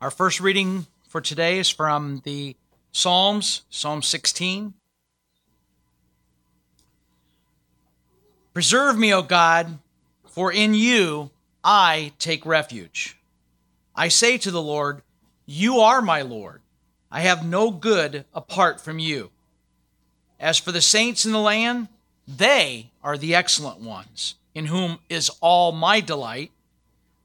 Our first reading for today is from the Psalms, Psalm 16. Preserve me, O God, for in you I take refuge. I say to the Lord, You are my Lord. I have no good apart from you. As for the saints in the land, they are the excellent ones, in whom is all my delight.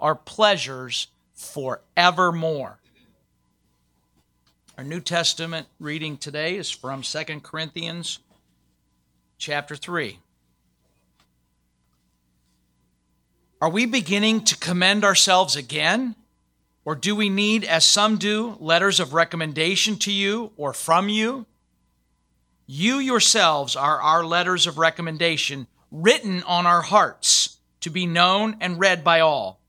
are pleasures forevermore. Our New Testament reading today is from 2 Corinthians chapter 3. Are we beginning to commend ourselves again? Or do we need, as some do, letters of recommendation to you or from you? You yourselves are our letters of recommendation written on our hearts to be known and read by all.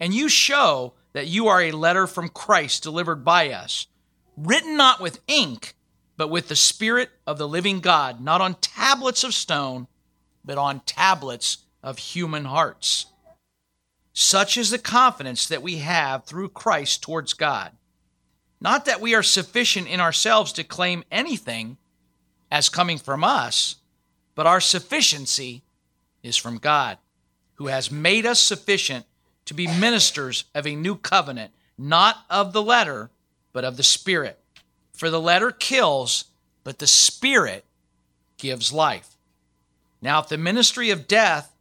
And you show that you are a letter from Christ delivered by us, written not with ink, but with the Spirit of the living God, not on tablets of stone, but on tablets of human hearts. Such is the confidence that we have through Christ towards God. Not that we are sufficient in ourselves to claim anything as coming from us, but our sufficiency is from God, who has made us sufficient to be ministers of a new covenant, not of the letter, but of the Spirit. For the letter kills, but the Spirit gives life. Now, if the ministry of death,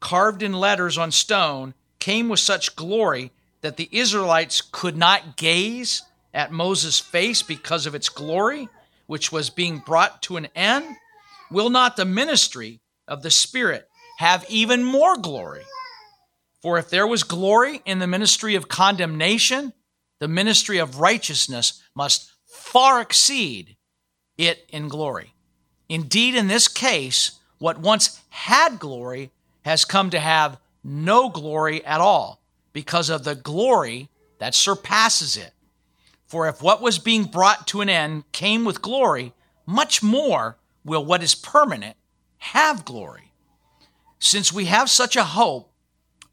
carved in letters on stone, came with such glory that the Israelites could not gaze at Moses' face because of its glory, which was being brought to an end, will not the ministry of the Spirit have even more glory? For if there was glory in the ministry of condemnation, the ministry of righteousness must far exceed it in glory. Indeed, in this case, what once had glory has come to have no glory at all because of the glory that surpasses it. For if what was being brought to an end came with glory, much more will what is permanent have glory. Since we have such a hope,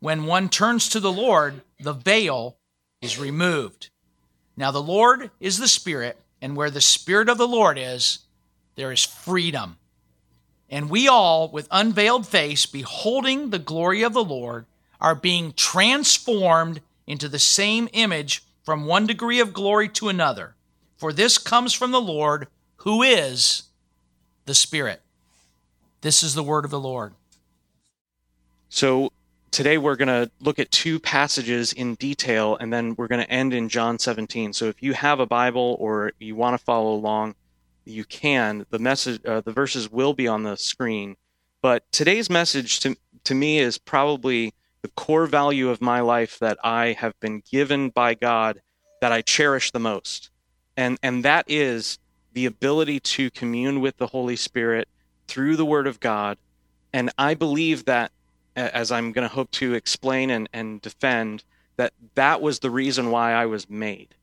when one turns to the Lord, the veil is removed. Now, the Lord is the Spirit, and where the Spirit of the Lord is, there is freedom. And we all, with unveiled face, beholding the glory of the Lord, are being transformed into the same image from one degree of glory to another. For this comes from the Lord, who is the Spirit. This is the word of the Lord. So today we're going to look at two passages in detail, and then we're going to end in John 17. So if you have a Bible or you want to follow along, you can. The message, uh, the verses will be on the screen. But today's message to to me is probably the core value of my life that I have been given by God that I cherish the most. And and that is the ability to commune with the Holy Spirit through the Word of God. And I believe that, as I'm going to hope to explain and, and defend, that that was the reason why I was made.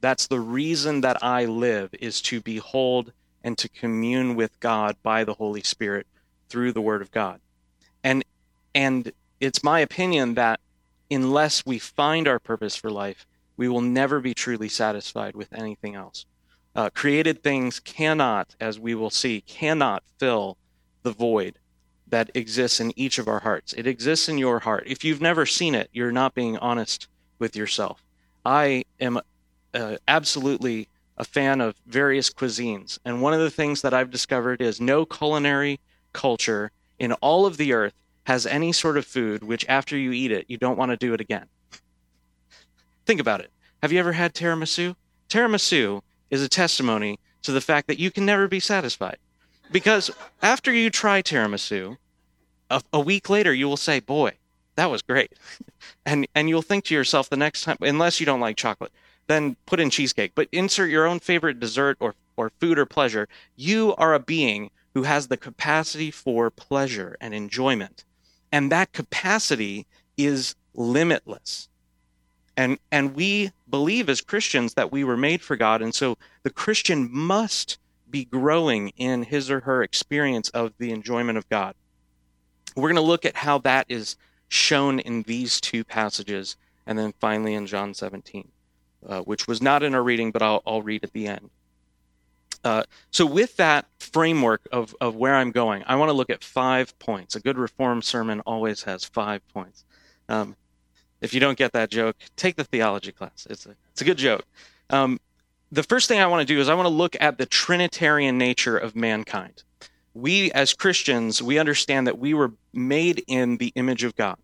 That's the reason that I live is to behold and to commune with God by the Holy Spirit through the Word of God. And and it's my opinion that unless we find our purpose for life, we will never be truly satisfied with anything else. Uh, created things cannot, as we will see, cannot fill the void that exists in each of our hearts. It exists in your heart. If you've never seen it, you're not being honest with yourself. I am uh, absolutely a fan of various cuisines. And one of the things that I've discovered is no culinary culture in all of the earth has any sort of food which, after you eat it, you don't want to do it again. Think about it. Have you ever had tiramisu? Tiramisu is a testimony to the fact that you can never be satisfied. Because after you try tiramisu, a, a week later you will say, "Boy, that was great," and and you'll think to yourself the next time, unless you don't like chocolate, then put in cheesecake. But insert your own favorite dessert or or food or pleasure. You are a being who has the capacity for pleasure and enjoyment, and that capacity is limitless. And and we believe as Christians that we were made for God, and so the Christian must be growing in his or her experience of the enjoyment of God. We're going to look at how that is shown in these two passages and then finally in John 17, uh, which was not in our reading, but I'll, I'll read at the end. Uh, so, with that framework of, of where I'm going, I want to look at five points. A good reform sermon always has five points. Um, if you don't get that joke, take the theology class. It's a, it's a good joke. Um, the first thing I want to do is I want to look at the Trinitarian nature of mankind. We, as Christians, we understand that we were made in the image of God.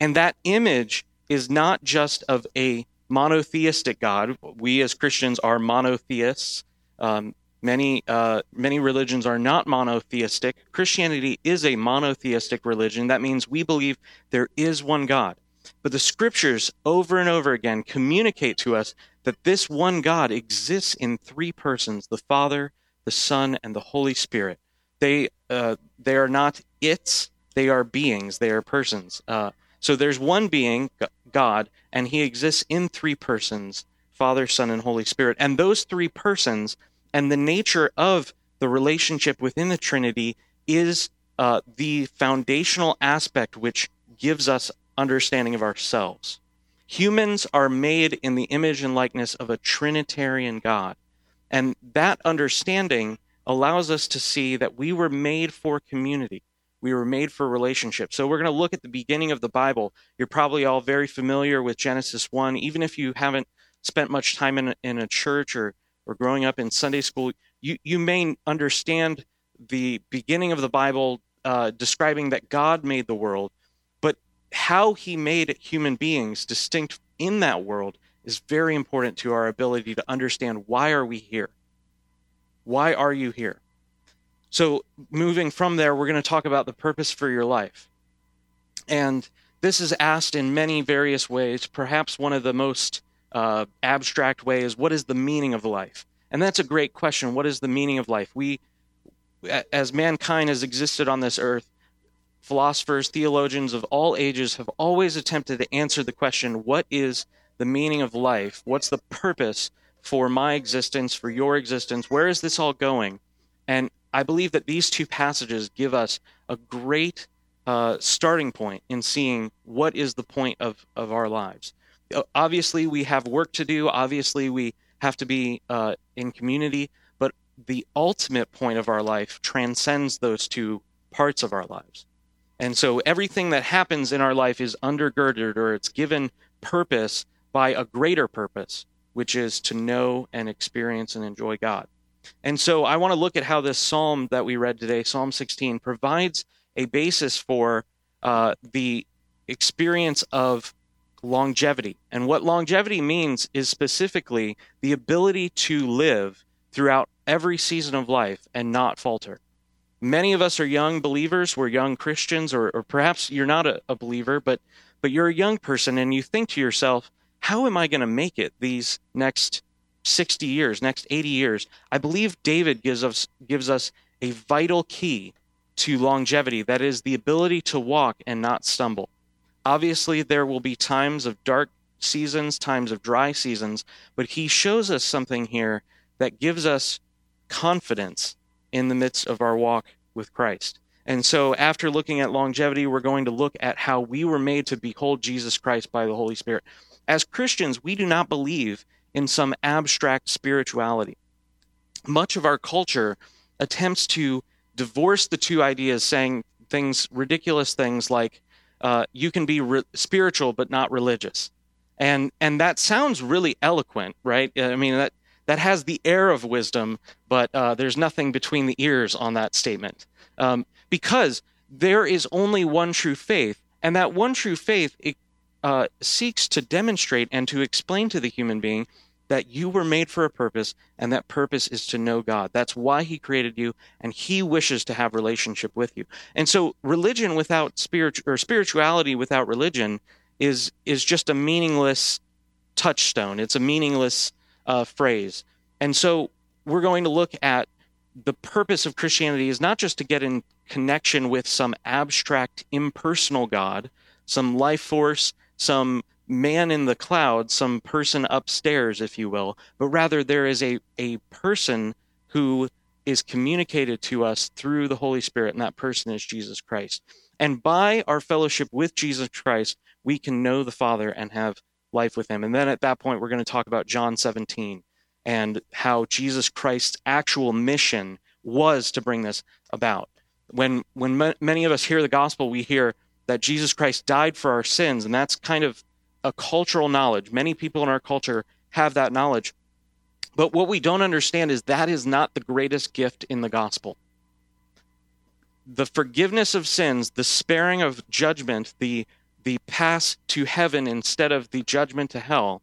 And that image is not just of a monotheistic God. We, as Christians, are monotheists. Um, many, uh, many religions are not monotheistic. Christianity is a monotheistic religion. That means we believe there is one God. But the scriptures over and over again communicate to us that this one God exists in three persons the Father, the Son, and the Holy Spirit. They, uh, they are not its, they are beings, they are persons. Uh, so there's one being, God, and he exists in three persons Father, Son, and Holy Spirit. And those three persons and the nature of the relationship within the Trinity is uh, the foundational aspect which gives us understanding of ourselves. Humans are made in the image and likeness of a Trinitarian God. And that understanding allows us to see that we were made for community. We were made for relationship. So we're going to look at the beginning of the Bible. You're probably all very familiar with Genesis 1. Even if you haven't spent much time in, in a church or, or growing up in Sunday school, you, you may understand the beginning of the Bible uh, describing that God made the world how he made human beings distinct in that world is very important to our ability to understand why are we here? Why are you here? So, moving from there, we're going to talk about the purpose for your life. And this is asked in many various ways. Perhaps one of the most uh, abstract ways what is the meaning of life? And that's a great question. What is the meaning of life? We, as mankind has existed on this earth, philosophers, theologians of all ages have always attempted to answer the question what is the meaning of life? What's the purpose for my existence, for your existence? Where is this all going? And I believe that these two passages give us a great uh, starting point in seeing what is the point of, of our lives. Uh, obviously, we have work to do. Obviously, we have to be uh, in community. But the ultimate point of our life transcends those two parts of our lives. And so everything that happens in our life is undergirded or it's given purpose by a greater purpose, which is to know and experience and enjoy God. And so I want to look at how this psalm that we read today, Psalm 16, provides a basis for uh, the experience of longevity. And what longevity means is specifically the ability to live throughout every season of life and not falter. Many of us are young believers, we're young Christians, or, or perhaps you're not a, a believer, but but you're a young person and you think to yourself, how am I going to make it these next 60 years, next 80 years? I believe David gives us gives us a vital key to longevity, that is the ability to walk and not stumble. Obviously, there will be times of dark seasons, times of dry seasons, but he shows us something here that gives us confidence in the midst of our walk with Christ. And so, after looking at longevity, we're going to look at how we were made to behold Jesus Christ by the Holy Spirit. As Christians, we do not believe in some abstract spirituality. Much of our culture attempts to divorce the two ideas, saying things, ridiculous things like, uh, you can be re- spiritual but not religious. And, and that sounds really eloquent, right? I mean, that, that has the air of wisdom, but uh, there's nothing between the ears on that statement. Um, because there is only one true faith, and that one true faith it, uh, seeks to demonstrate and to explain to the human being that you were made for a purpose, and that purpose is to know God. That's why He created you, and He wishes to have relationship with you. And so, religion without spirit or spirituality without religion is is just a meaningless touchstone. It's a meaningless uh, phrase. And so, we're going to look at the purpose of Christianity is not just to get in connection with some abstract, impersonal God, some life force, some man in the cloud, some person upstairs, if you will, but rather there is a, a person who is communicated to us through the Holy Spirit, and that person is Jesus Christ. And by our fellowship with Jesus Christ, we can know the Father and have life with Him. And then at that point, we're going to talk about John 17 and how Jesus Christ's actual mission was to bring this about. When, when many of us hear the gospel, we hear that Jesus Christ died for our sins, and that's kind of a cultural knowledge. Many people in our culture have that knowledge. But what we don't understand is that is not the greatest gift in the gospel. The forgiveness of sins, the sparing of judgment, the the pass to heaven instead of the judgment to hell,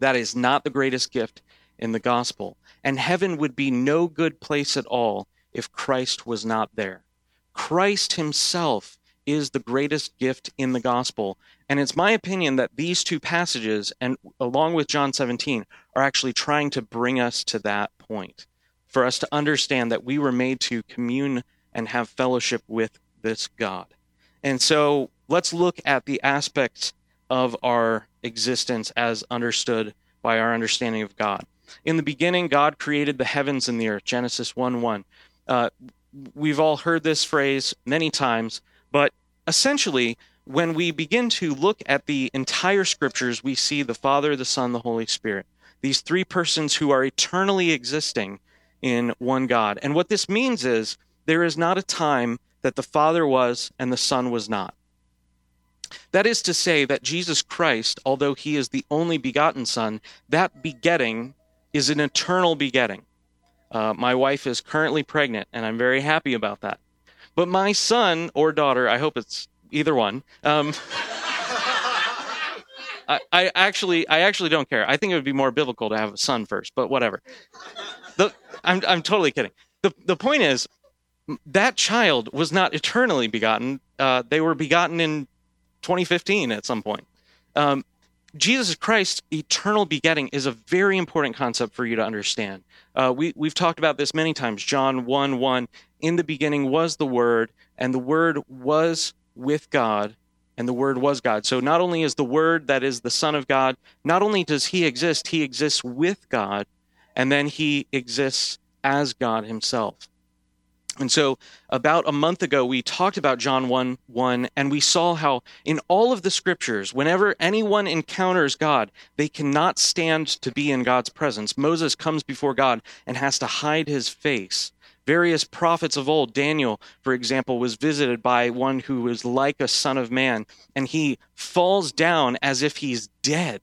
that is not the greatest gift in the gospel. And heaven would be no good place at all if Christ was not there. Christ himself is the greatest gift in the gospel. And it's my opinion that these two passages, and along with John 17, are actually trying to bring us to that point for us to understand that we were made to commune and have fellowship with this God. And so let's look at the aspects of our existence as understood by our understanding of God. In the beginning, God created the heavens and the earth, Genesis 1 1. Uh, we've all heard this phrase many times, but essentially, when we begin to look at the entire scriptures, we see the Father, the Son, the Holy Spirit. These three persons who are eternally existing in one God. And what this means is there is not a time that the Father was and the Son was not. That is to say that Jesus Christ, although he is the only begotten Son, that begetting is an eternal begetting. Uh, my wife is currently pregnant, and I'm very happy about that. But my son or daughter, I hope it's either one. Um, I, I, actually, I actually don't care. I think it would be more biblical to have a son first, but whatever. The, I'm, I'm totally kidding. The, the point is, that child was not eternally begotten. Uh, they were begotten in 2015 at some point. Um, Jesus Christ, eternal begetting, is a very important concept for you to understand. Uh, we, we've talked about this many times. John 1 1 in the beginning was the Word, and the Word was with God, and the Word was God. So not only is the Word that is the Son of God, not only does He exist, He exists with God, and then He exists as God Himself. And so, about a month ago, we talked about John 1 1, and we saw how in all of the scriptures, whenever anyone encounters God, they cannot stand to be in God's presence. Moses comes before God and has to hide his face. Various prophets of old, Daniel, for example, was visited by one who was like a son of man, and he falls down as if he's dead,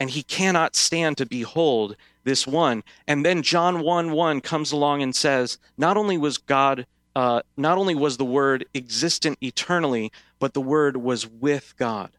and he cannot stand to behold this one. And then John 1 1 comes along and says, not only was God, uh, not only was the Word existent eternally, but the Word was with God.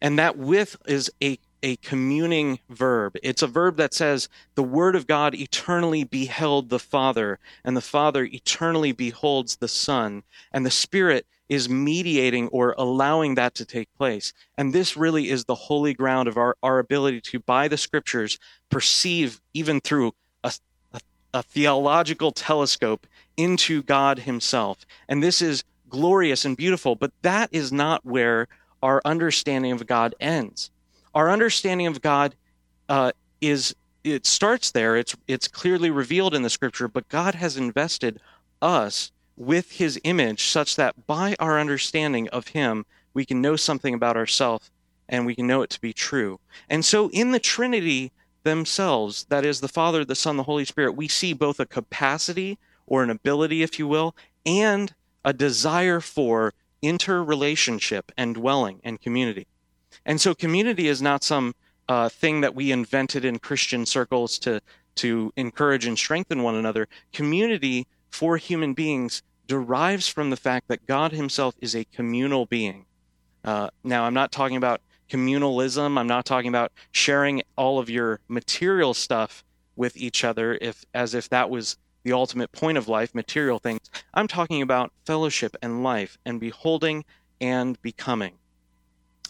And that with is a a communing verb. It's a verb that says the Word of God eternally beheld the Father, and the Father eternally beholds the Son, and the Spirit is mediating or allowing that to take place. And this really is the holy ground of our, our ability to, by the Scriptures, perceive, even through a, a, a theological telescope, into God Himself. And this is glorious and beautiful, but that is not where our understanding of God ends our understanding of God uh, is it starts there. It's it's clearly revealed in the scripture, but God has invested us with his image such that by our understanding of him, we can know something about ourselves and we can know it to be true. And so in the Trinity themselves, that is the Father, the Son, the Holy Spirit, we see both a capacity or an ability, if you will, and a desire for interrelationship and dwelling and community. And so community is not some uh, thing that we invented in Christian circles to to encourage and strengthen one another. Community for human beings derives from the fact that God Himself is a communal being. Uh, now, I'm not talking about communalism. I'm not talking about sharing all of your material stuff with each other, if as if that was the ultimate point of life, material things. I'm talking about fellowship and life and beholding and becoming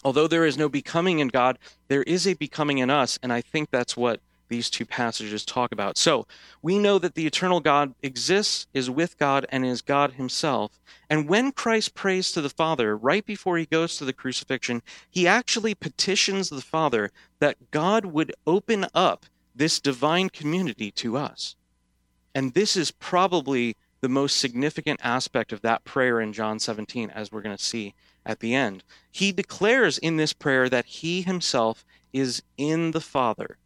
although there is no becoming in God, there is a becoming in us, and I think that's what these two passages talk about. So, we know that the eternal God exists, is with God, and is God himself. And when Christ prays to the Father, right before he goes to the crucifixion, he actually petitions the Father that God would open up this divine community to us. And this is probably the most significant aspect of that prayer in John 17, as we're going to see at the end. He declares in this prayer that he himself is in the Father.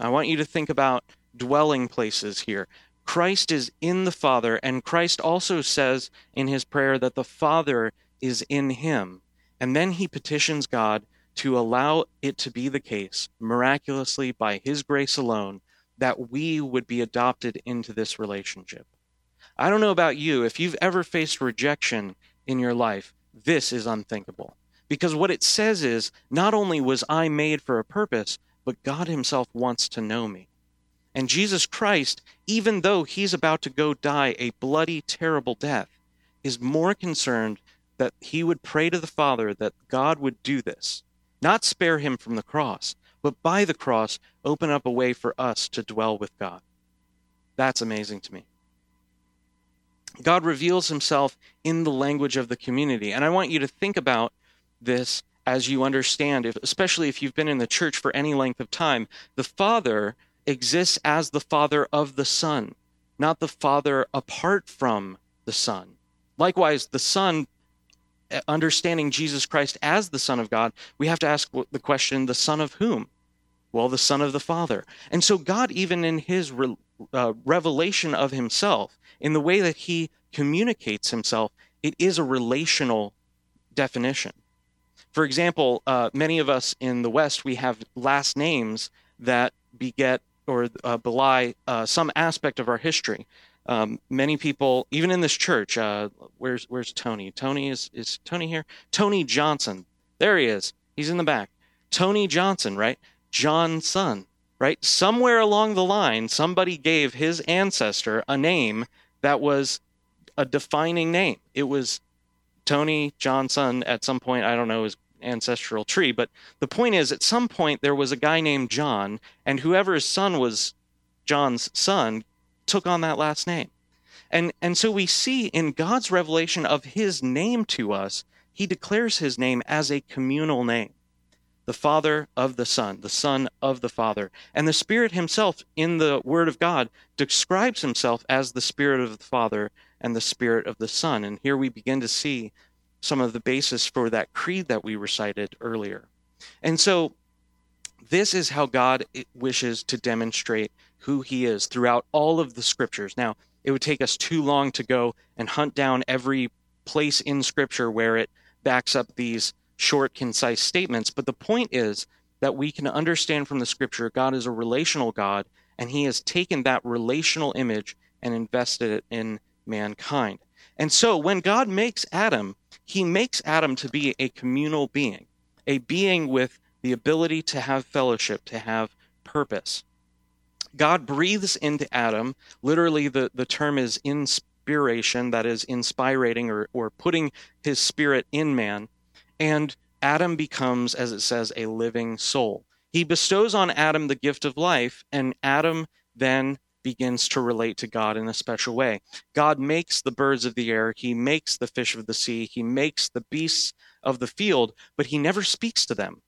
I want you to think about dwelling places here. Christ is in the Father, and Christ also says in his prayer that the Father is in him. And then he petitions God to allow it to be the case, miraculously by his grace alone, that we would be adopted into this relationship. I don't know about you, if you've ever faced rejection in your life, this is unthinkable. Because what it says is, not only was I made for a purpose, but God Himself wants to know me. And Jesus Christ, even though He's about to go die a bloody, terrible death, is more concerned that He would pray to the Father that God would do this, not spare Him from the cross, but by the cross open up a way for us to dwell with God. That's amazing to me. God reveals himself in the language of the community. And I want you to think about this as you understand, if, especially if you've been in the church for any length of time. The Father exists as the Father of the Son, not the Father apart from the Son. Likewise, the Son, eh, understanding Jesus Christ as the Son of God, we have to ask the question the Son of whom? Well, the Son of the Father. And so, God, even in his re, uh, revelation of himself, in the way that he communicates himself, it is a relational definition. For example, uh, many of us in the West, we have last names that beget or uh, belie uh, some aspect of our history. Um, many people, even in this church, uh, where's where's Tony? Tony is is Tony here? Tony Johnson. There he is. He's in the back. Tony Johnson, right? Johnson, right? Somewhere along the line, somebody gave his ancestor a name that was a defining name. It was Tony Johnson at some point, I don't know his ancestral tree, but the point is at some point there was a guy named John, and whoever's son was John's son took on that last name. And and so we see in God's revelation of his name to us, he declares his name as a communal name the Father of the Son, the Son of the Father. And the Spirit himself in the Word of God describes himself as the Spirit of the Father and the Spirit of the Son. And here we begin to see some of the basis for that creed that we recited earlier. And so this is how God wishes to demonstrate who he is throughout all of the scriptures. Now, it would take us too long to go and hunt down every place in scripture where it backs up these short, concise statements. But the point is that we can understand from the scripture God is a relational God, and he has taken that relational image and invested it in mankind. And so when God makes Adam, he makes Adam to be a communal being, a being with the ability to have fellowship, to have purpose. God breathes into Adam. Literally, the, the term is inspiration, that is, inspiring or, or putting his spirit in man. And Adam becomes, as it says, a living soul. He bestows on Adam the gift of life, and Adam then begins to relate to God in a special way. God makes the birds of the air, he makes the fish of the sea, he makes the beasts of the field, but he never speaks to them.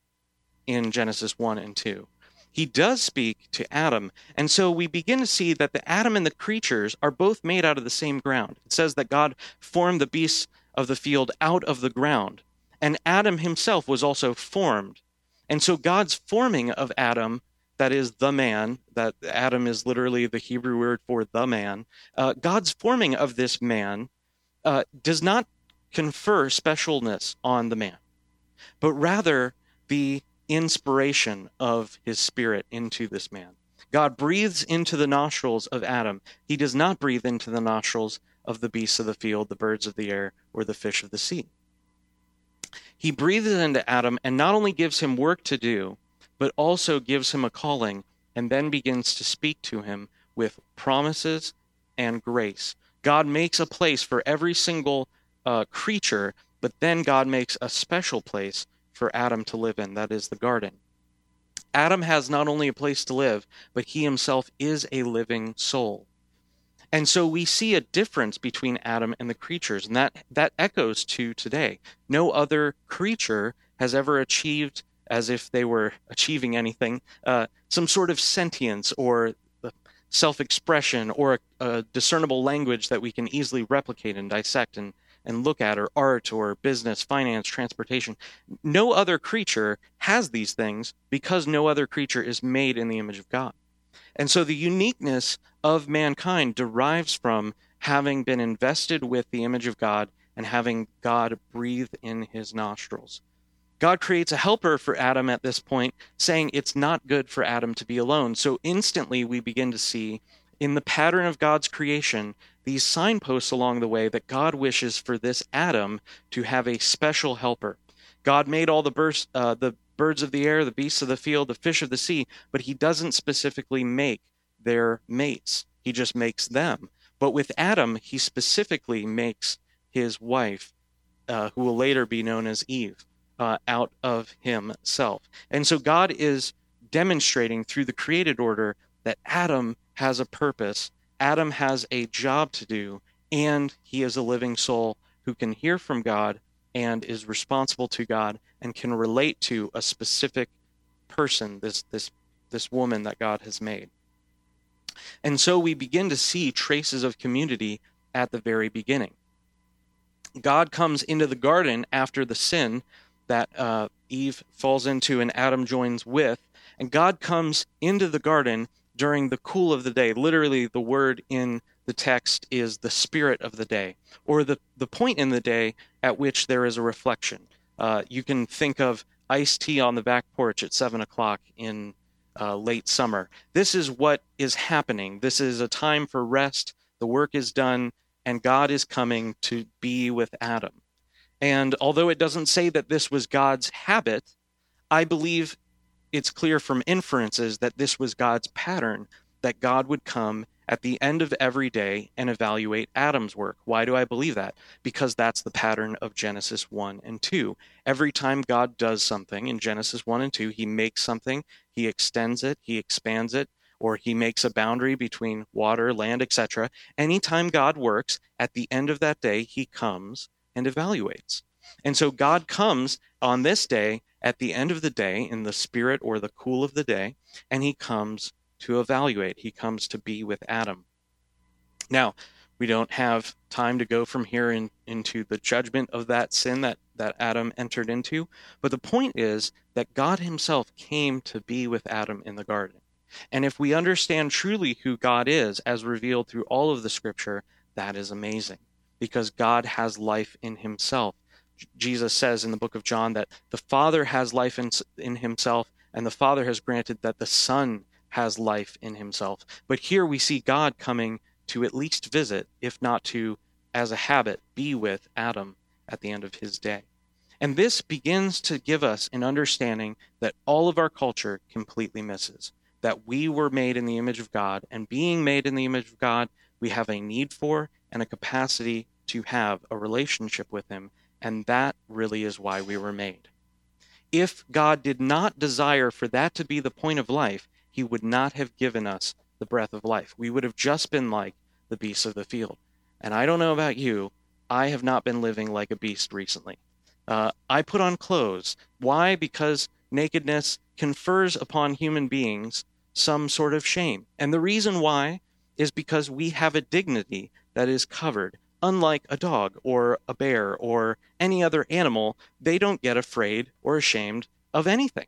in Genesis 1 and 2. He does speak to Adam, and so we begin to see that the Adam and the creatures are both made out of the same ground. It says that God formed the beasts of the field out of the ground, and Adam himself was also formed. And so God's forming of Adam that is the man, that Adam is literally the Hebrew word for the man, uh, God's forming of this man uh, does not confer specialness on the man, but rather the inspiration of his spirit into this man. God breathes into the nostrils of Adam. He does not breathe into the nostrils of the beasts of the field, the birds of the air, or the fish of the sea. He breathes into Adam and not only gives him work to do, but also gives him a calling and then begins to speak to him with promises and grace. God makes a place for every single uh, creature, but then God makes a special place for Adam to live in, that is the garden. Adam has not only a place to live, but he himself is a living soul. And so we see a difference between Adam and the creatures, and that, that echoes to today. No other creature has ever achieved as if they were achieving anything, uh, some sort of sentience or self expression or a, a, discernible language that we can easily replicate and dissect and, and look at, or art or business, finance, transportation. No other creature has these things because no other creature is made in the image of God. And so the uniqueness of mankind derives from having been invested with the image of God and having God breathe in his nostrils. God creates a helper for Adam at this point, saying it's not good for Adam to be alone. So instantly we begin to see in the pattern of God's creation these signposts along the way that God wishes for this Adam to have a special helper. God made all the, birds, uh, the birds of the air, the beasts of the field, the fish of the sea, but he doesn't specifically make their mates. He just makes them. But with Adam, he specifically makes his wife, uh, who will later be known as Eve uh, out of himself. And so God is demonstrating through the created order that Adam has a purpose, Adam has a job to do, and he is a living soul who can hear from God and is responsible to God and can relate to a specific person, this this this woman that God has made. And so we begin to see traces of community at the very beginning. God comes into the garden after the sin that uh, Eve falls into and Adam joins with. And God comes into the garden during the cool of the day. Literally, the word in the text is the spirit of the day, or the, the point in the day at which there is a reflection. Uh, you can think of iced tea on the back porch at 7 o'clock in uh, late summer. This is what is happening. This is a time for rest. The work is done, and God is coming to be with Adam. And although it doesn't say that this was God's habit, I believe it's clear from inferences that this was God's pattern, that God would come at the end of every day and evaluate Adam's work. Why do I believe that? Because that's the pattern of Genesis 1 and 2. Every time God does something in Genesis 1 and 2, he makes something, he extends it, he expands it, or he makes a boundary between water, land, etc. Anytime God works, at the end of that day, he comes and evaluates. And so God comes on this day at the end of the day in the spirit or the cool of the day, and he comes to evaluate. He comes to be with Adam. Now, we don't have time to go from here in, into the judgment of that sin that, that Adam entered into, but the point is that God himself came to be with Adam in the garden. And if we understand truly who God is, as revealed through all of the scripture, that is amazing because God has life in himself. Jesus says in the book of John that the Father has life in, in himself, and the Father has granted that the Son has life in himself. But here we see God coming to at least visit, if not to, as a habit, be with Adam at the end of his day. And this begins to give us an understanding that all of our culture completely misses that we were made in the image of God, and being made in the image of God, we have a need for and a capacity to have a relationship with Him, and that really is why we were made. If God did not desire for that to be the point of life, He would not have given us the breath of life. We would have just been like the beasts of the field. And I don't know about you, I have not been living like a beast recently. Uh, I put on clothes. Why? Because nakedness confers upon human beings some sort of shame. And the reason why is because we have a dignity that is covered. Unlike a dog or a bear or any other animal, they don't get afraid or ashamed of anything.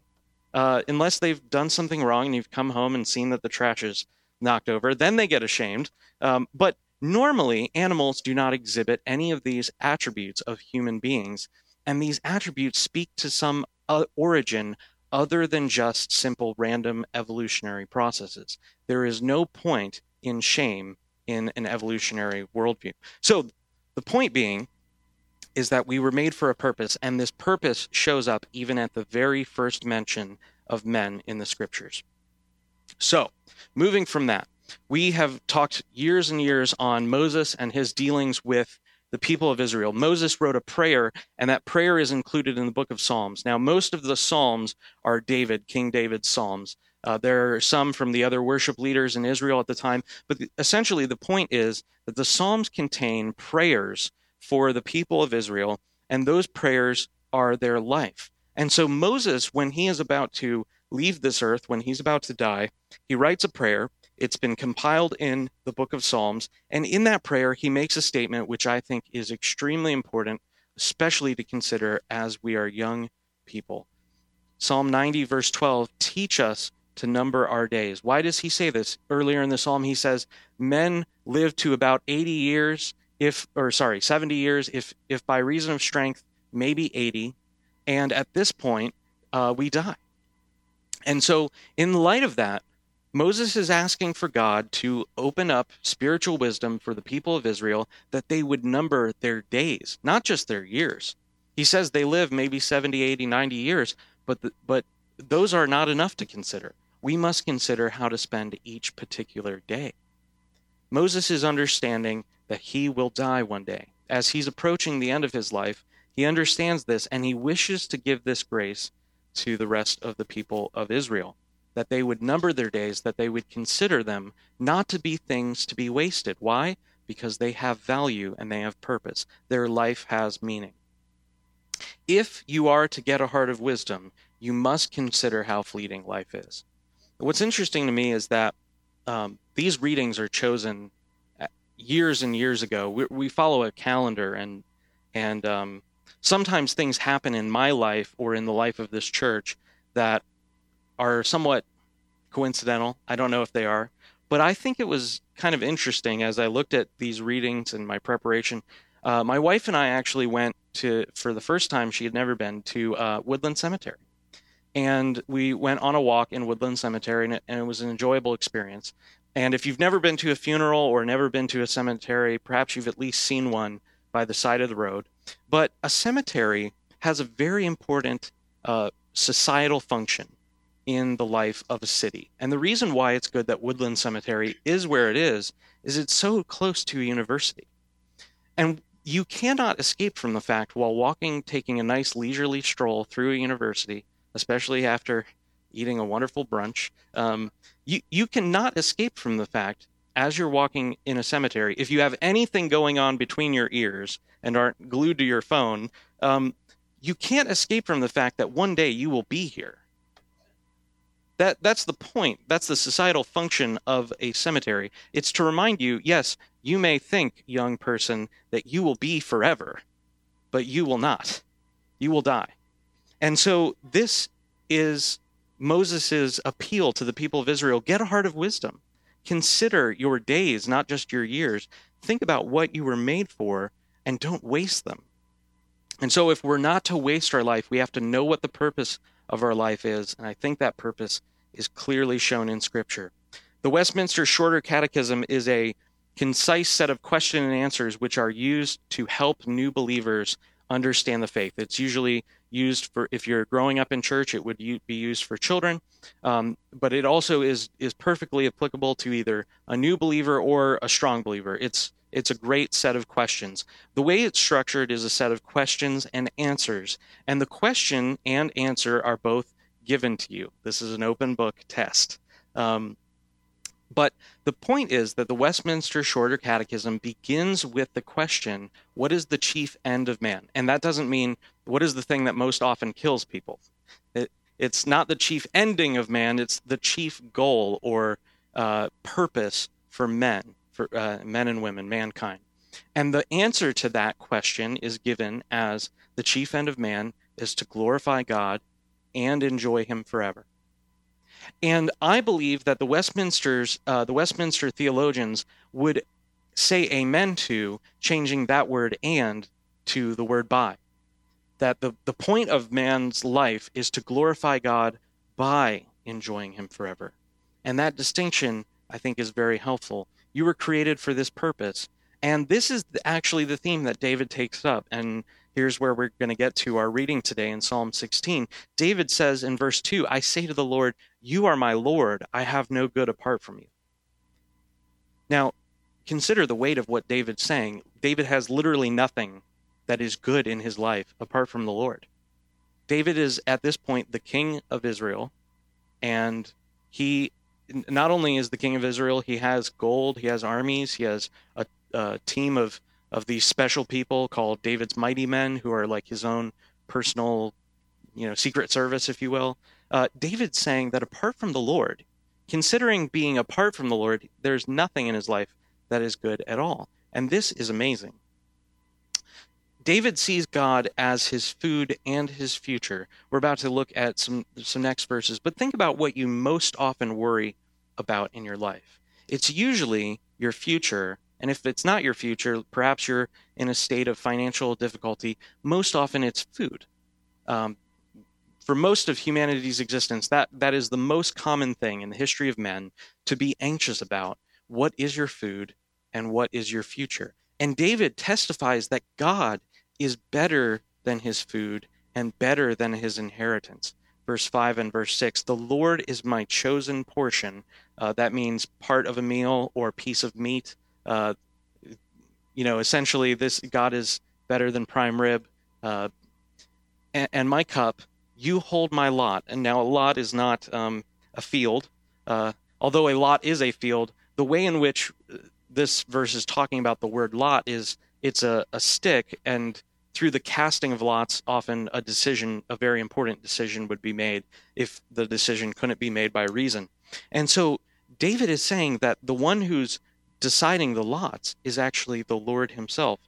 Uh, unless they've done something wrong and you've come home and seen that the trash is knocked over, then they get ashamed. Um, but normally, animals do not exhibit any of these attributes of human beings. And these attributes speak to some uh, origin other than just simple random evolutionary processes. There is no point in shame in an evolutionary worldview. So, the point being is that we were made for a purpose, and this purpose shows up even at the very first mention of men in the scriptures. So, moving from that, we have talked years and years on Moses and his dealings with the people of Israel. Moses wrote a prayer, and that prayer is included in the book of Psalms. Now, most of the Psalms are David, King David's Psalms. Uh, there are some from the other worship leaders in Israel at the time, but essentially the point is that the Psalms contain prayers for the people of Israel, and those prayers are their life. And so Moses, when he is about to leave this earth, when he's about to die, he writes a prayer it's been compiled in the book of Psalms. And in that prayer, he makes a statement which I think is extremely important, especially to consider as we are young people. Psalm 90, verse 12, teach us to number our days. Why does he say this? Earlier in the psalm, he says, Men live to about 80 years, if, or sorry, 70 years, if, if by reason of strength, maybe 80. And at this point, uh, we die. And so, in light of that, Moses is asking for God to open up spiritual wisdom for the people of Israel that they would number their days, not just their years. He says they live maybe 70, 80, 90 years, but the, but those are not enough to consider. We must consider how to spend each particular day. Moses is understanding that he will die one day. As he's approaching the end of his life, he understands this and he wishes to give this grace to the rest of the people of Israel that they would number their days, that they would consider them not to be things to be wasted. Why? Because they have value and they have purpose. Their life has meaning. If you are to get a heart of wisdom, you must consider how fleeting life is. What's interesting to me is that um, these readings are chosen uh, years and years ago. We, we follow a calendar, and and um, sometimes things happen in my life or in the life of this church that are somewhat coincidental. I don't know if they are, but I think it was kind of interesting as I looked at these readings and my preparation. Uh, my wife and I actually went to, for the first time, she had never been to uh, Woodland Cemetery. And we went on a walk in Woodland Cemetery, and it, and it was an enjoyable experience. And if you've never been to a funeral or never been to a cemetery, perhaps you've at least seen one by the side of the road. But a cemetery has a very important uh, societal function in the life of a city. And the reason why it's good that Woodland Cemetery is where it is is it's so close to a university. And you cannot escape from the fact while walking, taking a nice leisurely stroll through a university, especially after eating a wonderful brunch, um, you, you cannot escape from the fact as you're walking in a cemetery, if you have anything going on between your ears and aren't glued to your phone, um, you can't escape from the fact that one day you will be here that that's the point. That's the societal function of a cemetery. It's to remind you, yes, you may think, young person, that you will be forever, but you will not. You will die. And so this is Moses' appeal to the people of Israel get a heart of wisdom. Consider your days, not just your years. Think about what you were made for and don't waste them. And so, if we're not to waste our life, we have to know what the purpose of our life is. And I think that purpose is clearly shown in Scripture. The Westminster Shorter Catechism is a concise set of question and answers which are used to help new believers understand the faith. It's usually used for if you're growing up in church, it would be used for children, um, but it also is is perfectly applicable to either a new believer or a strong believer. It's it's a great set of questions. The way it's structured is a set of questions and answers, and the question and answer are both given to you. This is an open book test. Um, but the point is that the Westminster Shorter Catechism begins with the question, What is the chief end of man? And that doesn't mean what is the thing that most often kills people. It, it's not the chief ending of man, it's the chief goal or uh, purpose for men, for uh, men and women, mankind. And the answer to that question is given as the chief end of man is to glorify God and enjoy Him forever. And I believe that the Westminster's, uh, the Westminster theologians would say amen to changing that word and to the word by. That the, the point of man's life is to glorify God by enjoying Him forever. And that distinction, I think, is very helpful. You were created for this purpose. And this is actually the theme that David takes up. And here's where we're going to get to our reading today in Psalm 16. David says in verse 2 I say to the Lord, You are my Lord. I have no good apart from you. Now, consider the weight of what David's saying. David has literally nothing that is good in his life apart from the Lord. David is at this point the king of Israel, and he not only is the king of Israel, he has gold, he has armies, he has a, a team of of these special people called David's mighty men, who are like his own personal, you know, secret service, if you will. Uh, David's saying that apart from the Lord, considering being apart from the Lord, there's nothing in his life that is good at all. And this is amazing. David sees God as his food and his future. We're about to look at some some next verses, but think about what you most often worry about in your life. It's usually your future, and if it's not your future, perhaps you're in a state of financial difficulty. Most often, it's food. Um, for most of humanity's existence, that that is the most common thing in the history of men to be anxious about. What is your food, and what is your future? And David testifies that God is better than his food and better than his inheritance. Verse 5 and verse 6 The Lord is my chosen portion. Uh, that means part of a meal or piece of meat. Uh, you know, essentially, this God is better than prime rib. Uh, and, and, my cup, you hold my lot. And now, a lot is not um, a field. Uh, although a lot is a field, the way in which uh, this verse is talking about the word lot is it's a, a stick and through the casting of lots, often a decision, a very important decision, would be made if the decision couldn't be made by reason. And so David is saying that the one who's deciding the lots is actually the Lord himself.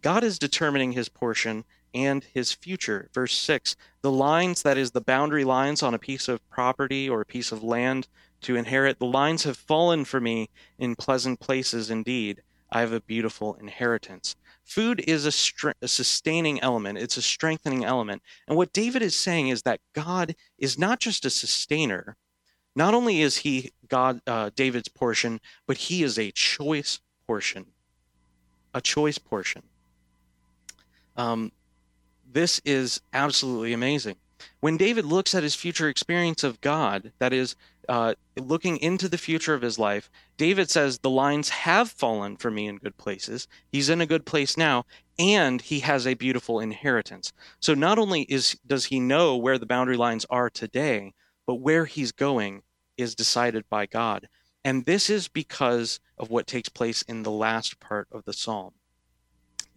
God is determining his portion and his future. Verse 6 The lines, that is, the boundary lines on a piece of property or a piece of land to inherit, the lines have fallen for me in pleasant places indeed. I have a beautiful inheritance. Food is a, str- a, sustaining element, it's a strengthening element. And what David is saying is that God is not just a sustainer. Not only is he God uh, David's portion, but he is a choice portion. A choice portion. Um, this is absolutely amazing. When David looks at his future experience of God, that is, uh, looking into the future of his life, David says, The lines have fallen for me in good places. He's in a good place now, and he has a beautiful inheritance. So not only is does he know where the boundary lines are today, but where he's going is decided by God. And this is because of what takes place in the last part of the psalm.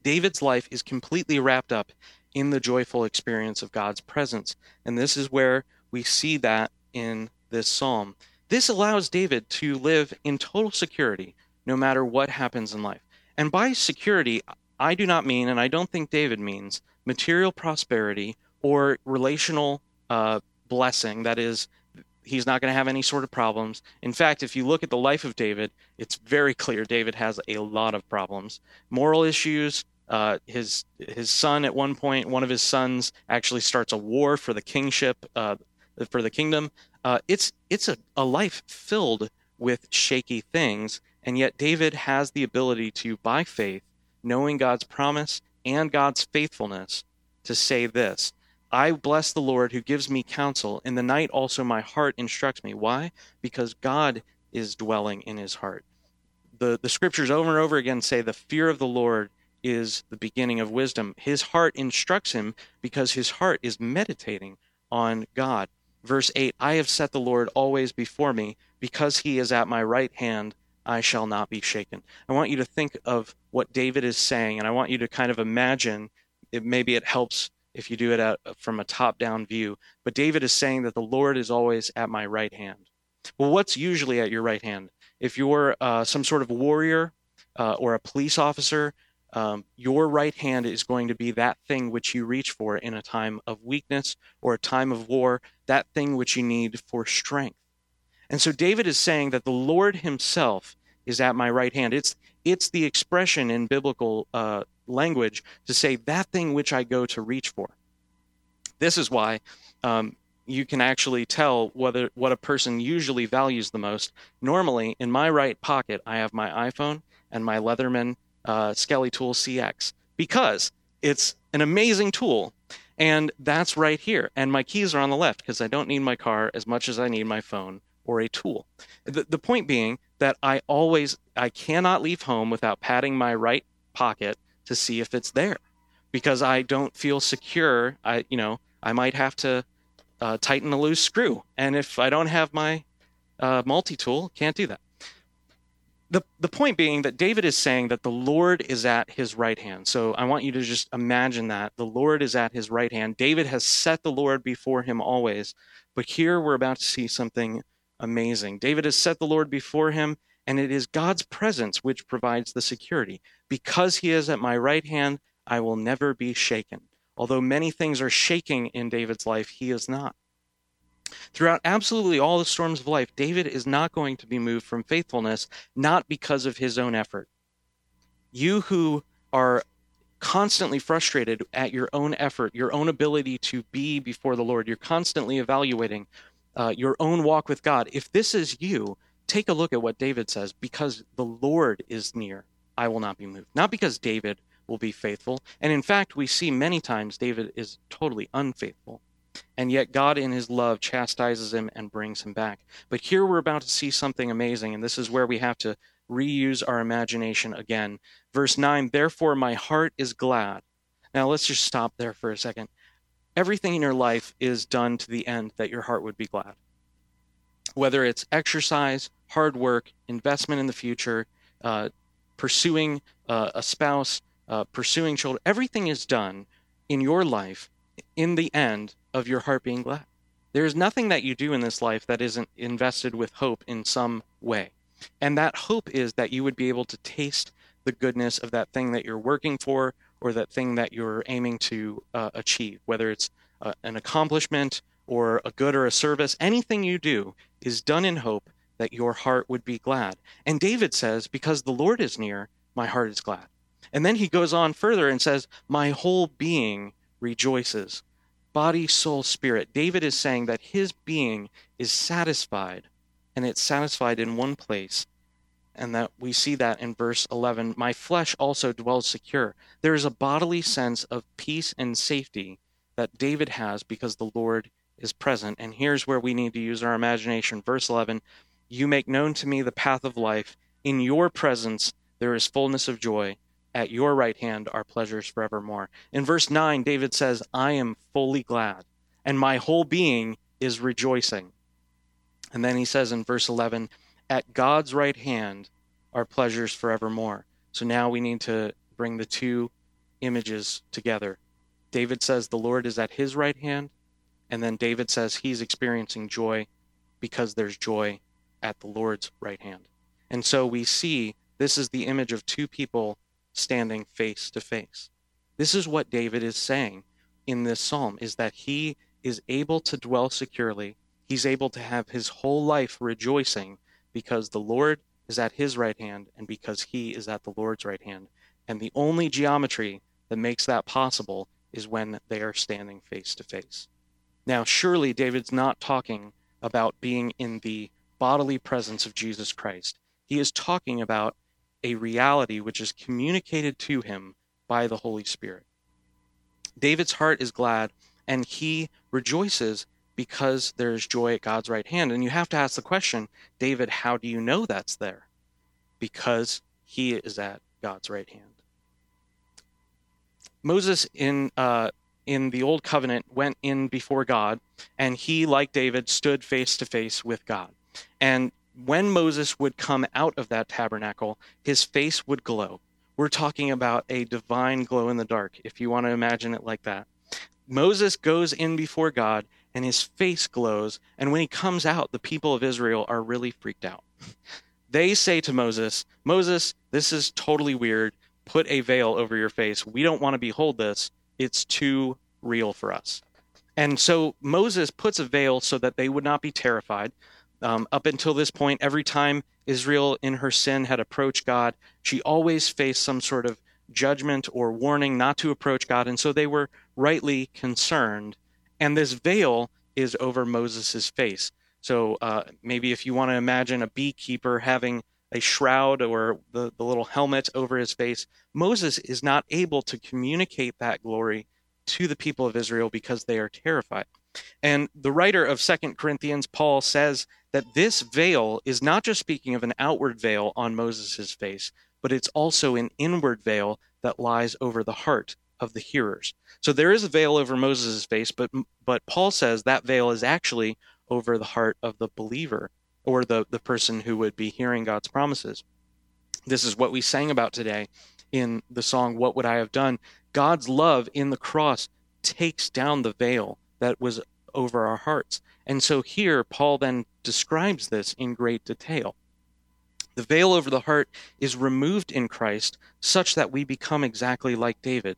David's life is completely wrapped up in the joyful experience of God's presence. And this is where we see that in this psalm. This allows David to live in total security no matter what happens in life. And by security, I do not mean, and I don't think David means, material prosperity or relational uh, blessing. That is, he's not going to have any sort of problems. In fact, if you look at the life of David, it's very clear David has a lot of problems. Moral issues. Uh, his his son at one point, one of his sons actually starts a war for the kingship, uh, for the kingdom. Uh, it's it's a, a life filled with shaky things, and yet David has the ability to, by faith, knowing God's promise and God's faithfulness, to say this I bless the Lord who gives me counsel. In the night also my heart instructs me. Why? Because God is dwelling in his heart. The, the scriptures over and over again say the fear of the Lord is the beginning of wisdom. His heart instructs him because his heart is meditating on God. Verse 8 I have set the Lord always before me, because he is at my right hand, I shall not be shaken. I want you to think of what David is saying, and I want you to kind of imagine, it, maybe it helps if you do it at, from a top down view. But David is saying that the Lord is always at my right hand. Well, what's usually at your right hand? If you're uh, some sort of warrior uh, or a police officer, um, your right hand is going to be that thing which you reach for in a time of weakness or a time of war, that thing which you need for strength. And so David is saying that the Lord himself is at my right hand. It's it's the expression in biblical uh, language to say that thing which I go to reach for. This is why um, you can actually tell whether what a person usually values the most. Normally, in my right pocket, I have my iPhone and my Leatherman uh, Skeletool CX because it's an amazing tool. And that's right here. And my keys are on the left because I don't need my car as much as I need my phone or a tool. The, the point being that I always, I cannot leave home without patting my right pocket to see if it's there because I don't feel secure. I, you know, I might have to uh, tighten a loose screw. And if I don't have my uh, multi tool, can't do that the the point being that David is saying that the Lord is at his right hand. So I want you to just imagine that the Lord is at his right hand. David has set the Lord before him always. But here we're about to see something amazing. David has set the Lord before him, and it is God's presence which provides the security. Because he is at my right hand, I will never be shaken. Although many things are shaking in David's life, he is not. Throughout absolutely all the storms of life, David is not going to be moved from faithfulness, not because of his own effort. You who are constantly frustrated at your own effort, your own ability to be before the Lord, you're constantly evaluating uh, your own walk with God. If this is you, take a look at what David says because the Lord is near, I will not be moved. Not because David will be faithful. And in fact, we see many times David is totally unfaithful and yet God, in his love, chastises him and brings him back. But here we're about to see something amazing, and this is where we have to reuse our imagination again. Verse 9 Therefore, my heart is glad. Now, let's just stop there for a second. Everything in your life is done to the end that your heart would be glad. Whether it's exercise, hard work, investment in the future, uh, pursuing uh, a spouse, uh, pursuing children, everything is done in your life in the end of your heart being glad. There is nothing that you do in this life that isn't invested with hope in some way. And that hope is that you would be able to taste the goodness of that thing that you're working for or that thing that you're aiming to uh, achieve, whether it's uh, an accomplishment or a good or a service. Anything you do is done in hope that your heart would be glad. And David says, Because the Lord is near, my heart is glad. And then he goes on further and says, My whole being rejoices body, soul, spirit. David is saying that his being is satisfied, and it's satisfied in one place. And that we see that in verse 11 My flesh also dwells secure. There is a bodily sense of peace and safety that David has because the Lord is present. And here's where we need to use our imagination. Verse 11 You make known to me the path of life. In your presence there is fullness of joy at your right hand are pleasures forevermore. In verse 9, David says, I am fully glad, and my whole being is rejoicing. And then he says in verse 11, At God's right hand are pleasures forevermore. So now we need to bring the two images together. David says the Lord is at his right hand, and then David says he's experiencing joy because there's joy at the Lord's right hand. And so we see this is the image of two people standing face to face. This is what David is saying in this psalm is that he is able to dwell securely. He's able to have his whole life rejoicing because the Lord is at his right hand and because he is at the Lord's right hand. And the only geometry that makes that possible is when they are standing face to face. Now, surely David's not talking about being in the bodily presence of Jesus Christ. He is talking about a reality which is communicated to him by the Holy Spirit. David's heart is glad and he rejoices because there is joy at God's right hand. And you have to ask the question, David, how do you know that's there? Because he is at God's right hand. Moses in uh, in the old covenant went in before God, and he, like David, stood face to face with God. And when Moses would come out of that tabernacle, his face would glow. We're talking about a divine glow in the dark, if you want to imagine it like that. Moses goes in before God and his face glows. And when he comes out, the people of Israel are really freaked out. They say to Moses, Moses, this is totally weird. Put a veil over your face. We don't want to behold this. It's too real for us. And so Moses puts a veil so that they would not be terrified. Um, up until this point, every time Israel in her sin had approached God, she always faced some sort of judgment or warning not to approach God. And so they were rightly concerned. And this veil is over Moses' face. So uh, maybe if you want to imagine a beekeeper having a shroud or the, the little helmet over his face, Moses is not able to communicate that glory to the people of Israel because they are terrified. And the writer of Second Corinthians, Paul, says that this veil is not just speaking of an outward veil on Moses' face, but it's also an inward veil that lies over the heart of the hearers. So there is a veil over Moses' face, but but Paul says that veil is actually over the heart of the believer or the, the person who would be hearing God's promises. This is what we sang about today in the song What Would I Have Done? God's love in the cross takes down the veil that was over our hearts. And so here, Paul then describes this in great detail. The veil over the heart is removed in Christ such that we become exactly like David,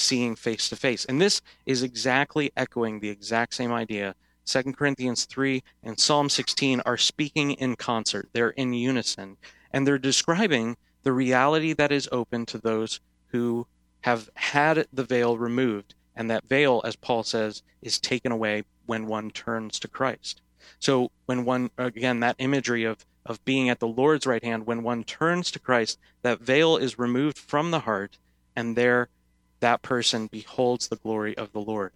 seeing face to face. And this is exactly echoing the exact same idea. 2 Corinthians 3 and Psalm 16 are speaking in concert, they're in unison, and they're describing the reality that is open to those who have had the veil removed, and that veil, as Paul says, is taken away when one turns to Christ. So when one again that imagery of of being at the Lord's right hand, when one turns to Christ, that veil is removed from the heart, and there that person beholds the glory of the Lord.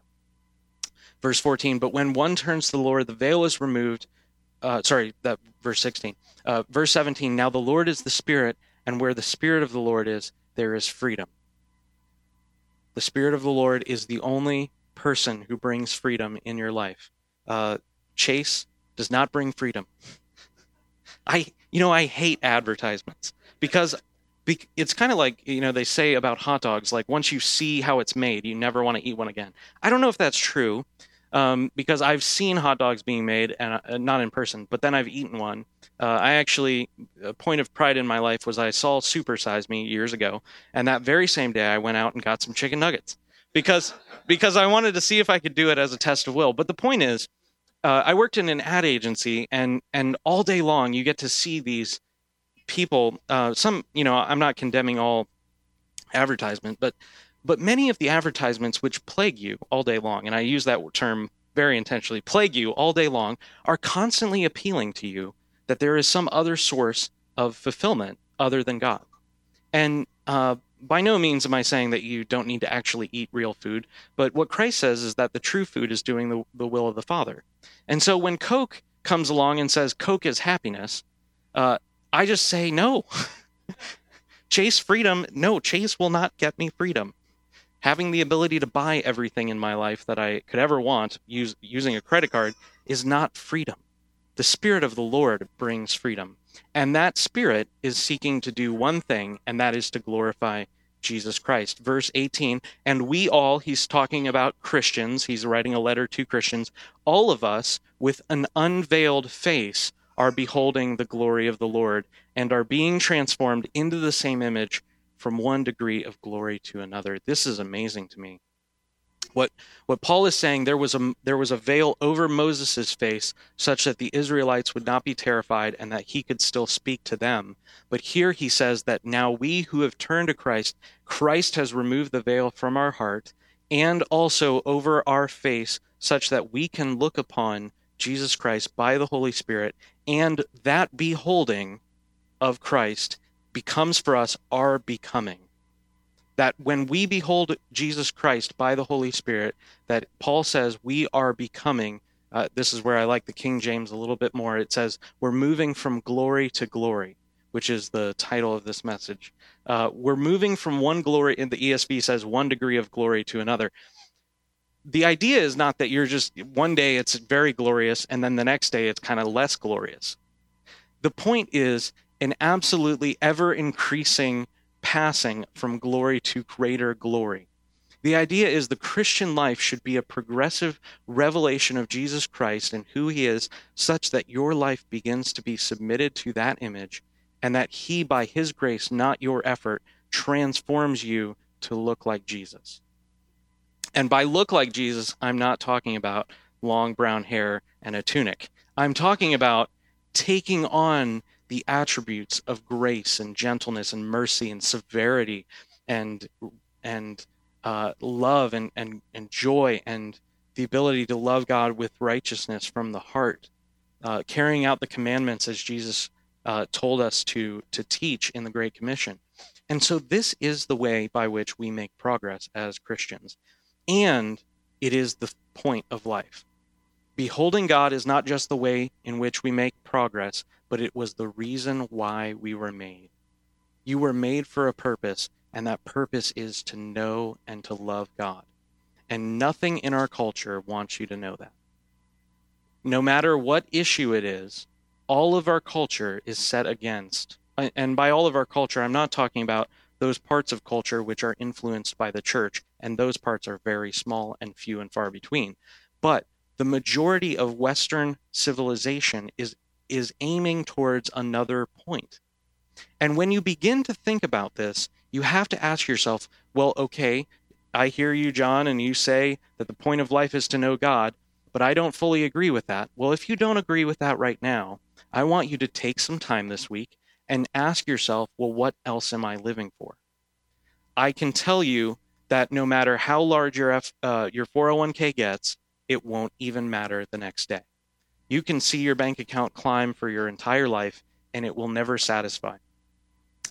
Verse 14, but when one turns to the Lord, the veil is removed. Uh, sorry, that verse 16. Uh, verse 17, now the Lord is the Spirit, and where the Spirit of the Lord is, there is freedom. The Spirit of the Lord is the only person who brings freedom in your life. Uh, Chase does not bring freedom. I, you know, I hate advertisements because it's kind of like you know they say about hot dogs like once you see how it's made you never want to eat one again i don't know if that's true um, because i've seen hot dogs being made and uh, not in person but then i've eaten one uh, I actually, a point of pride in my life was I saw Super Size Me years ago, and that very same day I went out and got some chicken nuggets because because I wanted to see if I could do it as a test of will. But the point is, uh, I worked in an ad agency, and and all day long you get to see these people. Uh, some, you know, I'm not condemning all advertisement, but but many of the advertisements which plague you all day long, and I use that term very intentionally, plague you all day long, are constantly appealing to you that there is some other source of fulfillment other than God. And uh, by no means am I saying that you don't need to actually eat real food, but what Christ says is that the true food is doing the, the will of the Father. And so when Coke comes along and says Coke is happiness, uh, I just say no. chase freedom. No, chase will not get me freedom. Having the ability to buy everything in my life that I could ever want use, using a credit card is not freedom. The Spirit of the Lord brings freedom. And that Spirit is seeking to do one thing, and that is to glorify Jesus Christ. Verse 18, and we all, he's talking about Christians, he's writing a letter to Christians, all of us with an unveiled face are beholding the glory of the Lord and are being transformed into the same image from one degree of glory to another. This is amazing to me. What what Paul is saying there was a there was a veil over Moses' face such that the Israelites would not be terrified and that he could still speak to them. But here he says that now we who have turned to Christ, Christ has removed the veil from our heart and also over our face such that we can look upon Jesus Christ by the Holy Spirit and that beholding of Christ becomes for us our becoming that when we behold Jesus Christ by the Holy Spirit, that Paul says we are becoming. Uh, this is where I like the King James a little bit more. It says we're moving from glory to glory, which is the title of this message. Uh, we're moving from one glory, and the ESV says one degree of glory to another. The idea is not that you're just one day it's very glorious, and then the next day it's kind of less glorious. The point is an absolutely ever increasing passing from glory to greater glory. The idea is the Christian life should be a progressive revelation of Jesus Christ and who he is, such that your life begins to be submitted to that image, and that he, by his grace, not your effort, transforms you to look like Jesus. And by look like Jesus, I'm not talking about long brown hair and a tunic. I'm talking about taking on the attributes of grace and gentleness and mercy and severity and and uh, love and, and, and joy and the ability to love God with righteousness from the heart, uh, carrying out the commandments as Jesus uh, told us to, to teach in the Great Commission. And so, this is the way by which we make progress as Christians. And it is the point of life. Beholding God is not just the way in which we make progress, but it was the reason why we were made. You were made for a purpose, and that purpose is to know and to love God. And nothing in our culture wants you to know that. No matter what issue it is, all of our culture is set against. And by all of our culture, I'm not talking about those parts of culture which are influenced by the church, and those parts are very small and few and far between. But the majority of Western civilization is is aiming towards another point. And when you begin to think about this, you have to ask yourself, well, okay, I hear you, John, and you say that the point of life is to know God, but I don't fully agree with that. Well, if you don't agree with that right now, I want you to take some time this week and ask yourself, well, what else am I living for? I can tell you that no matter how large your F, uh, your 401k gets, it won't even matter the next day. You can see your bank account climb for your entire life, and it will never satisfy.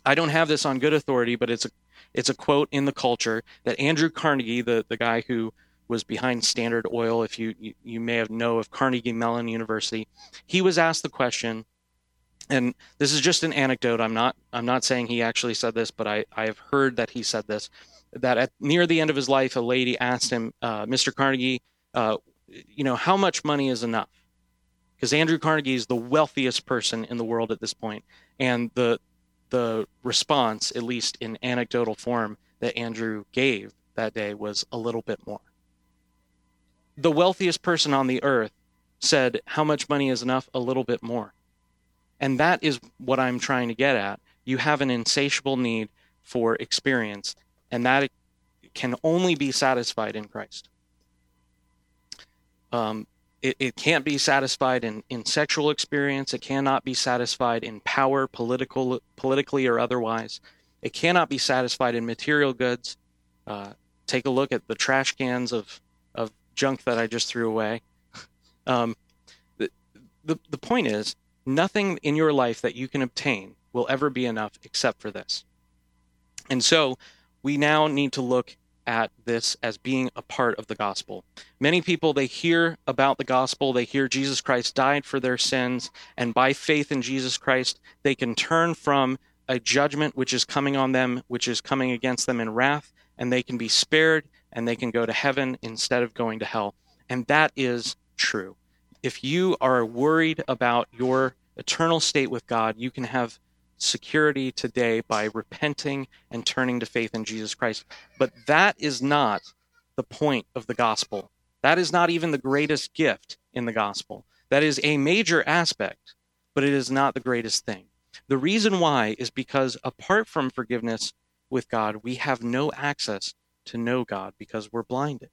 I don't have this on good authority, but it's a it's a quote in the culture that Andrew Carnegie, the, the guy who was behind Standard Oil, if you, you, you may have know of Carnegie Mellon University, he was asked the question, and this is just an anecdote. I'm not I'm not saying he actually said this, but I, I have heard that he said this. That at near the end of his life, a lady asked him, uh, Mr. Carnegie, uh, you know, how much money is enough? Because Andrew Carnegie is the wealthiest person in the world at this point, and the the response, at least in anecdotal form, that Andrew gave that day was a little bit more. The wealthiest person on the earth said, How much money is enough? A little bit more. And that is what I'm trying to get at. You have an insatiable need for experience, and that can only be satisfied in Christ. Um, it, it can't be satisfied in, in sexual experience. It cannot be satisfied in power, political, politically or otherwise. It cannot be satisfied in material goods. Uh, take a look at the trash cans of, of junk that I just threw away. Um, the, the, the point is, nothing in your life that you can obtain will ever be enough except for this. And so we now need to look at this as being a part of the gospel. Many people, they hear about the gospel, they hear Jesus Christ died for their sins, and by faith in Jesus Christ, they can turn from a judgment which is coming on them, which is coming against them in wrath, and they can be spared and they can go to heaven instead of going to hell. And that is true. If you are worried about your eternal state with God, you can have security today by repenting and turning to faith in Jesus Christ. But that is not the point of the gospel. That is not even the greatest gift in the gospel. That is a major aspect, but it is not the greatest thing. The reason why is because apart from forgiveness with God, we have no access to know God because we're blinded.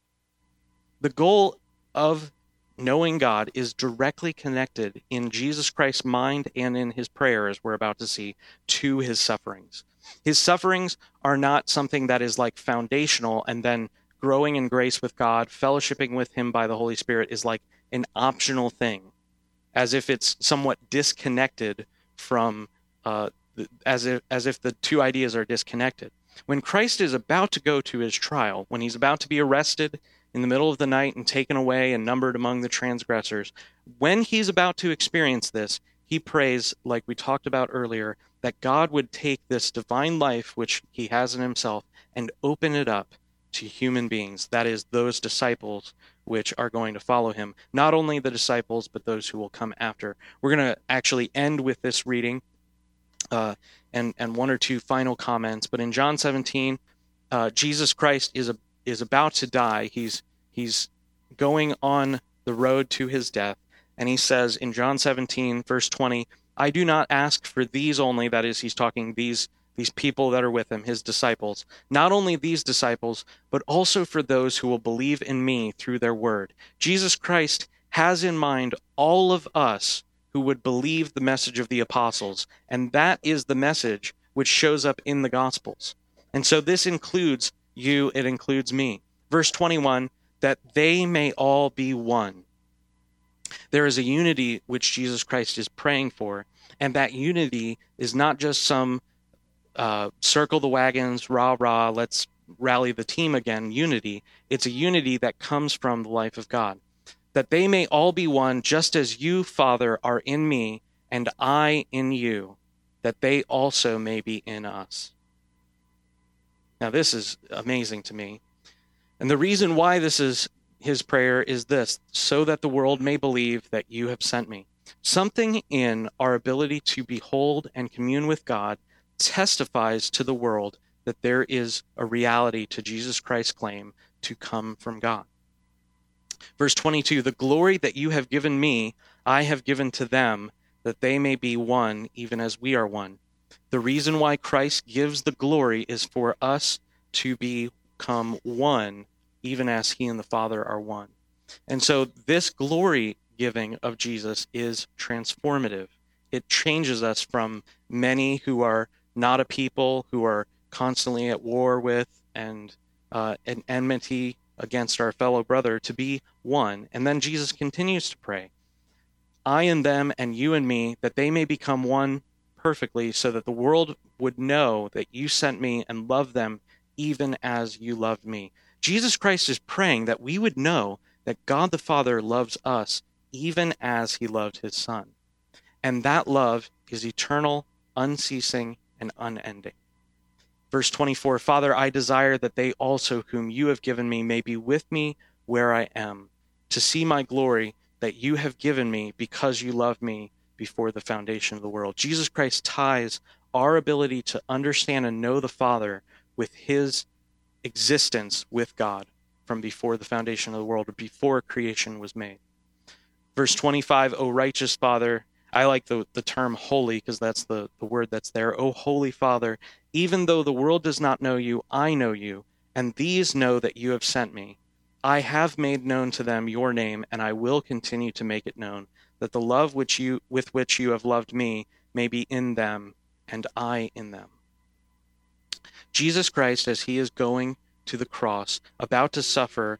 The goal of knowing God is directly connected in Jesus Christ's mind and in his prayer, as we're about to see, to his sufferings. His sufferings are not something that is like foundational and then growing in grace with God, fellowshipping with him by the Holy Spirit is like an optional thing, as if it's somewhat disconnected from, uh, as if as if the two ideas are disconnected. When Christ is about to go to his trial, when he's about to be arrested in the middle of the night and taken away and numbered among the transgressors. When he's about to experience this, he prays, like we talked about earlier, that God would take this divine life which he has in himself and open it up to human beings, that is, those disciples which are going to follow him. Not only the disciples, but those who will come after. We're going to actually end with this reading uh, and, and one or two final comments. But in John 17, uh, Jesus Christ is a is about to die. He's he's going on the road to his death, and he says in John 17 verse 20, "I do not ask for these only, that is he's talking these these people that are with him, his disciples. Not only these disciples, but also for those who will believe in me through their word. Jesus Christ has in mind all of us who would believe the message of the apostles, and that is the message which shows up in the gospels. And so this includes you, it includes me. Verse 21 that they may all be one. There is a unity which Jesus Christ is praying for, and that unity is not just some uh, circle the wagons, rah rah, let's rally the team again unity. It's a unity that comes from the life of God. That they may all be one, just as you, Father, are in me, and I in you, that they also may be in us. Now, this is amazing to me. And the reason why this is his prayer is this so that the world may believe that you have sent me. Something in our ability to behold and commune with God testifies to the world that there is a reality to Jesus Christ's claim to come from God. Verse 22 The glory that you have given me, I have given to them, that they may be one, even as we are one. The reason why Christ gives the glory is for us to become one, even as he and the Father are one. And so this glory giving of Jesus is transformative. It changes us from many who are not a people who are constantly at war with and uh, an enmity against our fellow brother to be one. And then Jesus continues to pray, I and them and you and me, that they may become one perfectly, so that the world would know that you sent me and love them even as you loved me. Jesus Christ is praying that we would know that God the Father loves us even as he loved his Son. And that love is eternal, unceasing, and unending. Verse 24 Father, I desire that they also, whom you have given me, may be with me where I am, to see my glory that you have given me because you love me before the foundation of the world. Jesus Christ ties our ability to understand and know the Father with his existence with God from before the foundation of the world or before creation was made. Verse 25, O righteous Father, I like the, the term holy because that's the, the word that's there. O Holy Father, even though the world does not know you, I know you, and these know that you have sent me. I have made known to them your name, and I will continue to make it known, that the love which you with which you have loved me may be in them, and I in them. Jesus Christ, as he is going to the cross, about to suffer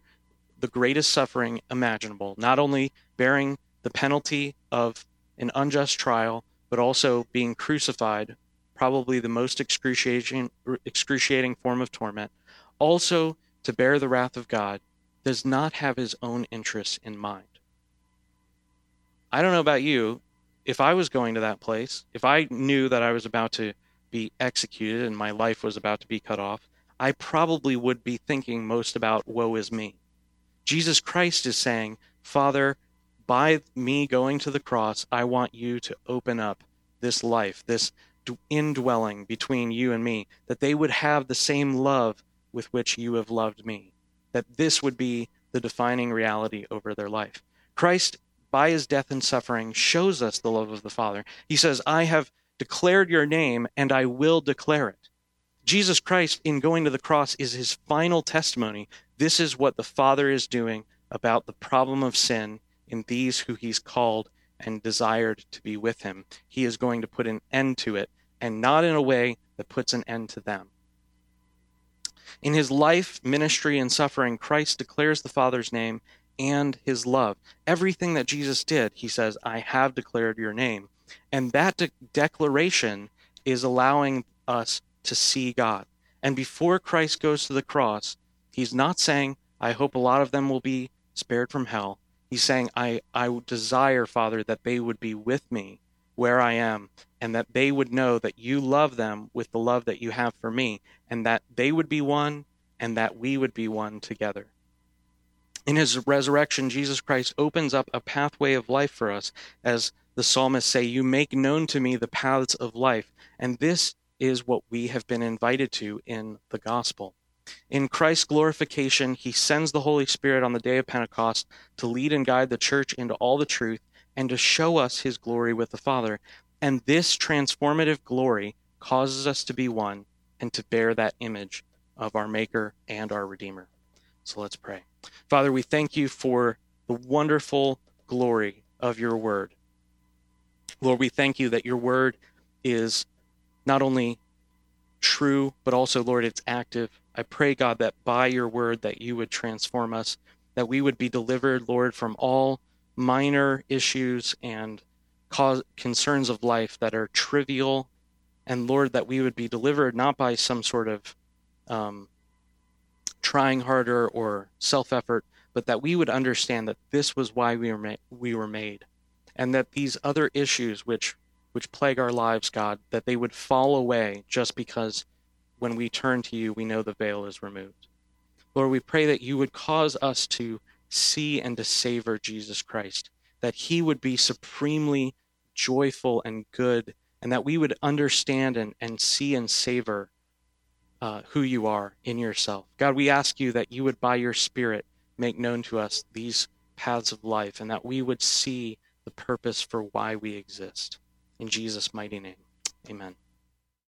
the greatest suffering imaginable, not only bearing the penalty of an unjust trial, but also being crucified, probably the most excruciating, excruciating form of torment, also to bear the wrath of God, does not have his own interests in mind. I don't know about you. If I was going to that place, if I knew that I was about to be executed and my life was about to be cut off, I probably would be thinking most about woe is me. Jesus Christ is saying, Father, by me going to the cross, I want you to open up this life, this indwelling between you and me, that they would have the same love with which you have loved me, that this would be the defining reality over their life. Christ, by his death and suffering, shows us the love of the Father. He says, I have declared your name and I will declare it. Jesus Christ, in going to the cross, is his final testimony. This is what the Father is doing about the problem of sin in these who he's called and desired to be with him. He is going to put an end to it, and not in a way that puts an end to them. In his life, ministry, and suffering, Christ declares the Father's name and his love. Everything that Jesus did, he says, I have declared your name. And that de- declaration is allowing us to see God. And before Christ goes to the cross, he's not saying, I hope a lot of them will be spared from hell. He's saying, I, I desire, Father, that they would be with me where I am, and that they would know that you love them with the love that you have for me, and that they would be one, and that we would be one together. In his resurrection, Jesus Christ opens up a pathway of life for us, as the psalmists say, You make known to me the paths of life. And this is what we have been invited to in the gospel. In Christ's glorification, he sends the Holy Spirit on the day of Pentecost to lead and guide the church into all the truth and to show us his glory with the Father. And this transformative glory causes us to be one and to bear that image of our Maker and our Redeemer. So let's pray. Father, we thank you for the wonderful glory of your word. Lord, we thank you that your word is not only true, but also, Lord, it's active. I pray, God, that by your word that you would transform us, that we would be delivered, Lord, from all minor issues and cause, concerns of life that are trivial, and Lord, that we would be delivered not by some sort of um, trying harder or self effort, but that we would understand that this was why we were ma- we were made, and that these other issues which which plague our lives, God, that they would fall away just because when we turn to you, we know the veil is removed. Lord, we pray that you would cause us to see and to savor Jesus Christ, that he would be supremely joyful and good, and that we would understand and, and see and savor uh, who you are in yourself. God, we ask you that you would, by your Spirit, make known to us these paths of life, and that we would see the purpose for why we exist. In Jesus' mighty name, amen.